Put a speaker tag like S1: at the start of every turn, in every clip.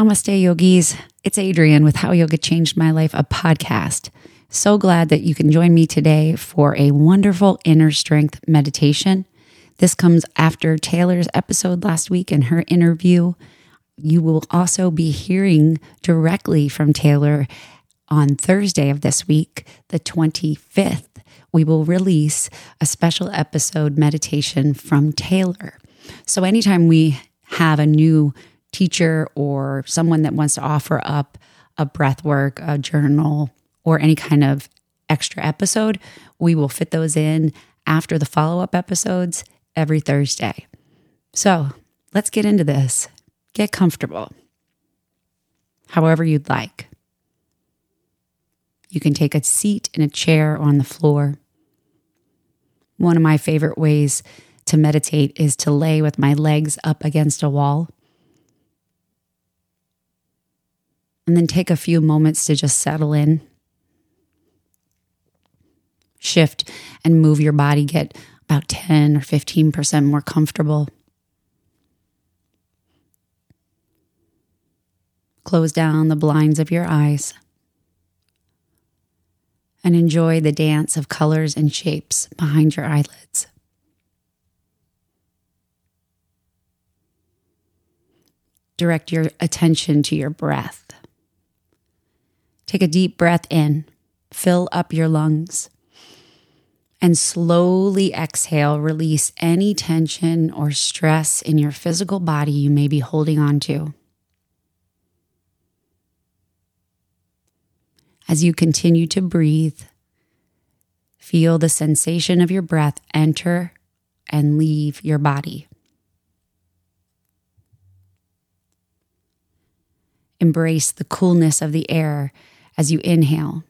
S1: Namaste, yogis. It's Adrienne with How Yoga Changed My Life, a podcast. So glad that you can join me today for a wonderful inner strength meditation. This comes after Taylor's episode last week and her interview. You will also be hearing directly from Taylor on Thursday of this week, the 25th. We will release a special episode meditation from Taylor. So, anytime we have a new teacher or someone that wants to offer up a breath work, a journal, or any kind of extra episode, we will fit those in after the follow up episodes every Thursday. So let's get into this. Get comfortable, however you'd like. You can take a seat in a chair or on the floor. One of my favorite ways to meditate is to lay with my legs up against a wall and then take a few moments to just settle in. Shift and move your body, get about 10 or 15% more comfortable. Close down the blinds of your eyes and enjoy the dance of colors and shapes behind your eyelids. Direct your attention to your breath. Take a deep breath in, fill up your lungs, and slowly exhale. Release any tension or stress in your physical body you may be holding on to. As you continue to breathe, feel the sensation of your breath enter and leave your body. Embrace the coolness of the air as you inhale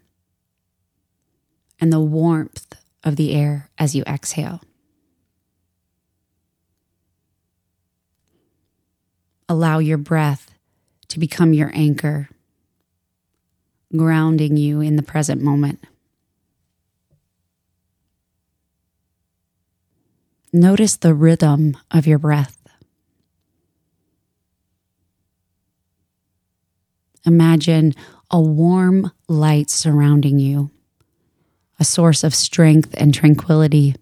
S1: and the warmth of the air as you exhale. Allow your breath to become your anchor, grounding you in the present moment. Notice the rhythm of your breath. Imagine a warm light surrounding you, a source of strength and tranquility.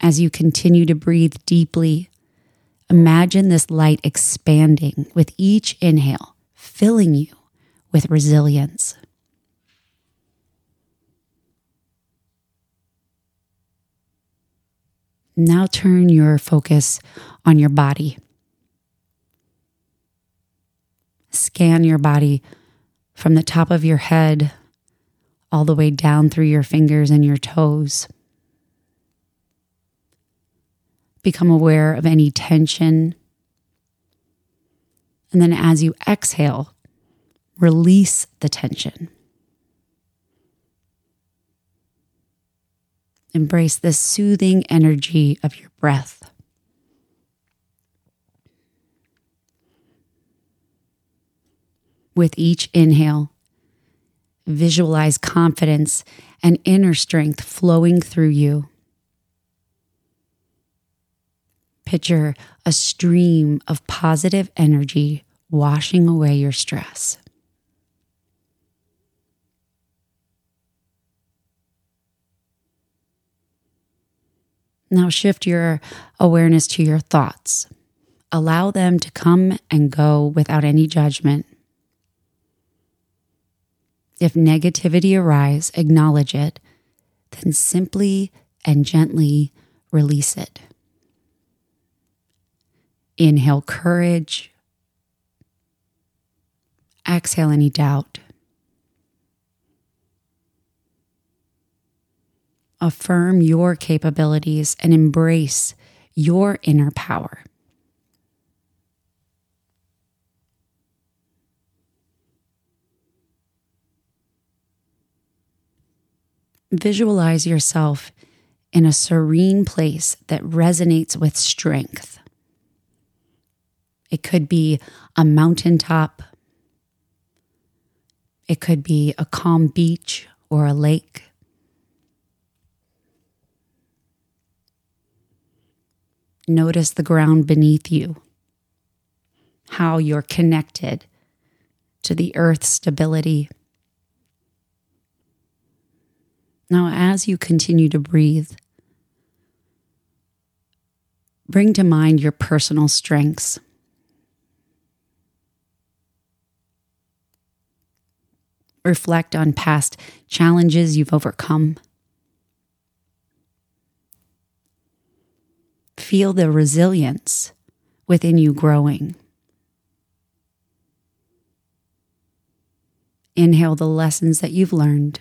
S1: As you continue to breathe deeply, imagine this light expanding with each inhale, filling you with resilience. Now turn your focus on your body. Scan your body from the top of your head all the way down through your fingers and your toes. Become aware of any tension. And then as you exhale, release the tension. Embrace the soothing energy of your breath. With each inhale. Visualize confidence and inner strength flowing through you. Picture a stream of positive energy washing away your stress. Now shift your awareness to your thoughts. Allow them to come and go without any judgment. If negativity arise, acknowledge it, then simply and gently release it. Inhale courage. Exhale any doubt. Affirm your capabilities and embrace your inner power. Visualize yourself in a serene place that resonates with strength. It could be a mountaintop, it could be a calm beach or a lake. Notice the ground beneath you, how you're connected to the earth's stability. Now, as you continue to breathe, bring to mind your personal strengths. Reflect on past challenges you've overcome. Feel the resilience within you growing. Inhale the lessons that you've learned.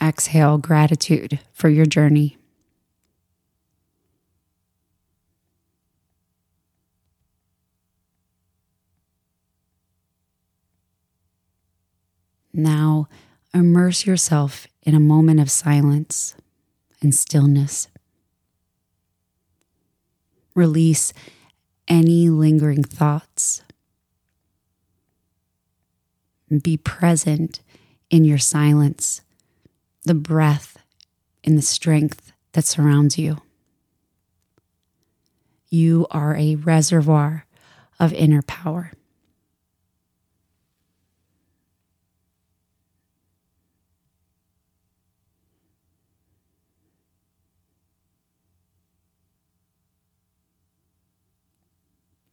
S1: Exhale gratitude for your journey. Now, immerse yourself in a moment of silence and stillness. Release any lingering thoughts. Be present in your silence, the breath and the strength that surrounds you. You are a reservoir of inner power.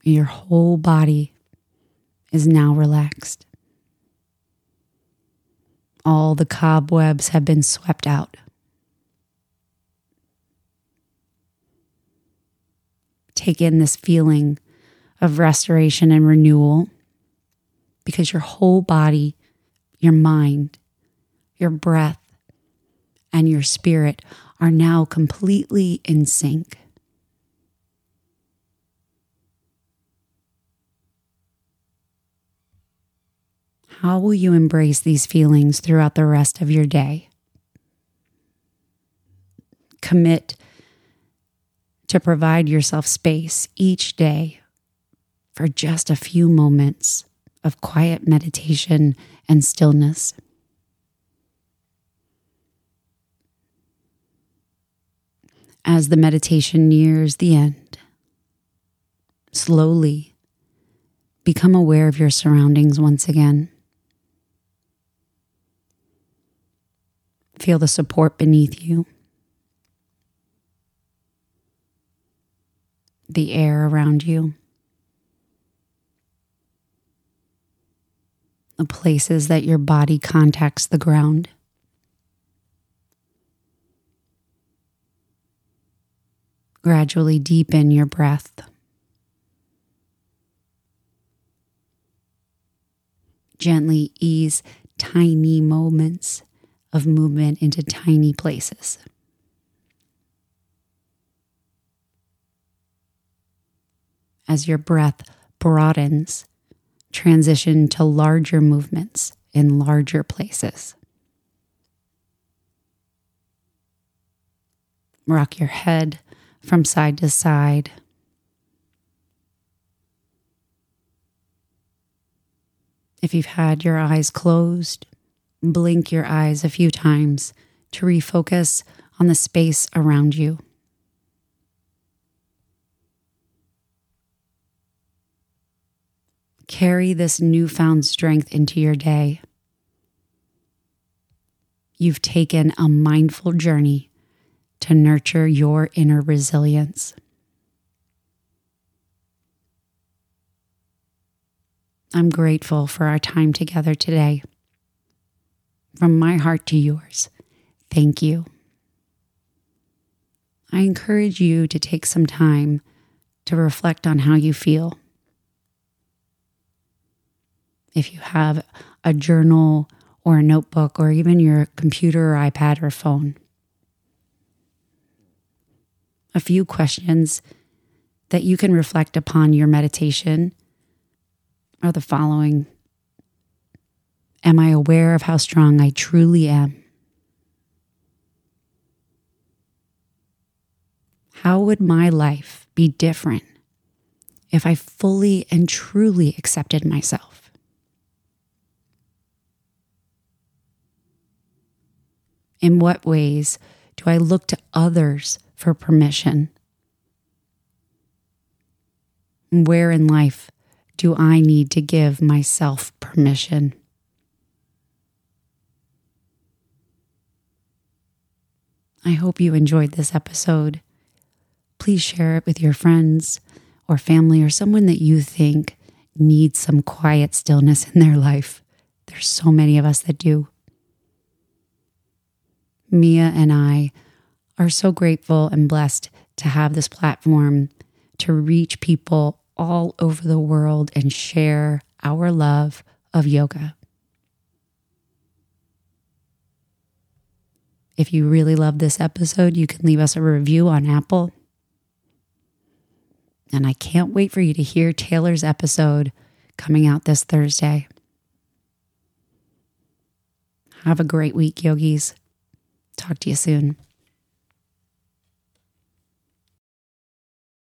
S1: Your whole body is now relaxed. All the cobwebs have been swept out. Take in this feeling of restoration and renewal because your whole body, your mind, your breath, and your spirit are now completely in sync. How will you embrace these feelings throughout the rest of your day? Commit to provide yourself space each day for just a few moments of quiet meditation and stillness. As the meditation nears the end, slowly become aware of your surroundings once again. Feel the support beneath you, the air around you, the places that your body contacts the ground. Gradually deepen your breath. Gently ease tiny moments of movement into tiny places. As your breath broadens, transition to larger movements in larger places. Rock your head from side to side. If you've had your eyes closed, blink your eyes a few times to refocus on the space around you. Carry this newfound strength into your day. You've taken a mindful journey to nurture your inner resilience. I'm grateful for our time together today. From my heart to yours, thank you. I encourage you to take some time to reflect on how you feel. If you have a journal or a notebook or even your computer or iPad or phone, a few questions that you can reflect upon your meditation are the following Am I aware of how strong I truly am? How would my life be different if I fully and truly accepted myself? In what ways do I look to others for permission? Where in life do I need to give myself permission? I hope you enjoyed this episode. Please share it with your friends or family or someone that you think needs some quiet stillness in their life. There's so many of us that do. Mia and I are so grateful and blessed to have this platform to reach people all over the world and share our love of yoga. If you really love this episode, you can leave us a review on Apple. And I can't wait for you to hear Taylor's episode coming out this Thursday. Have a great week, yogis. Talk to you soon.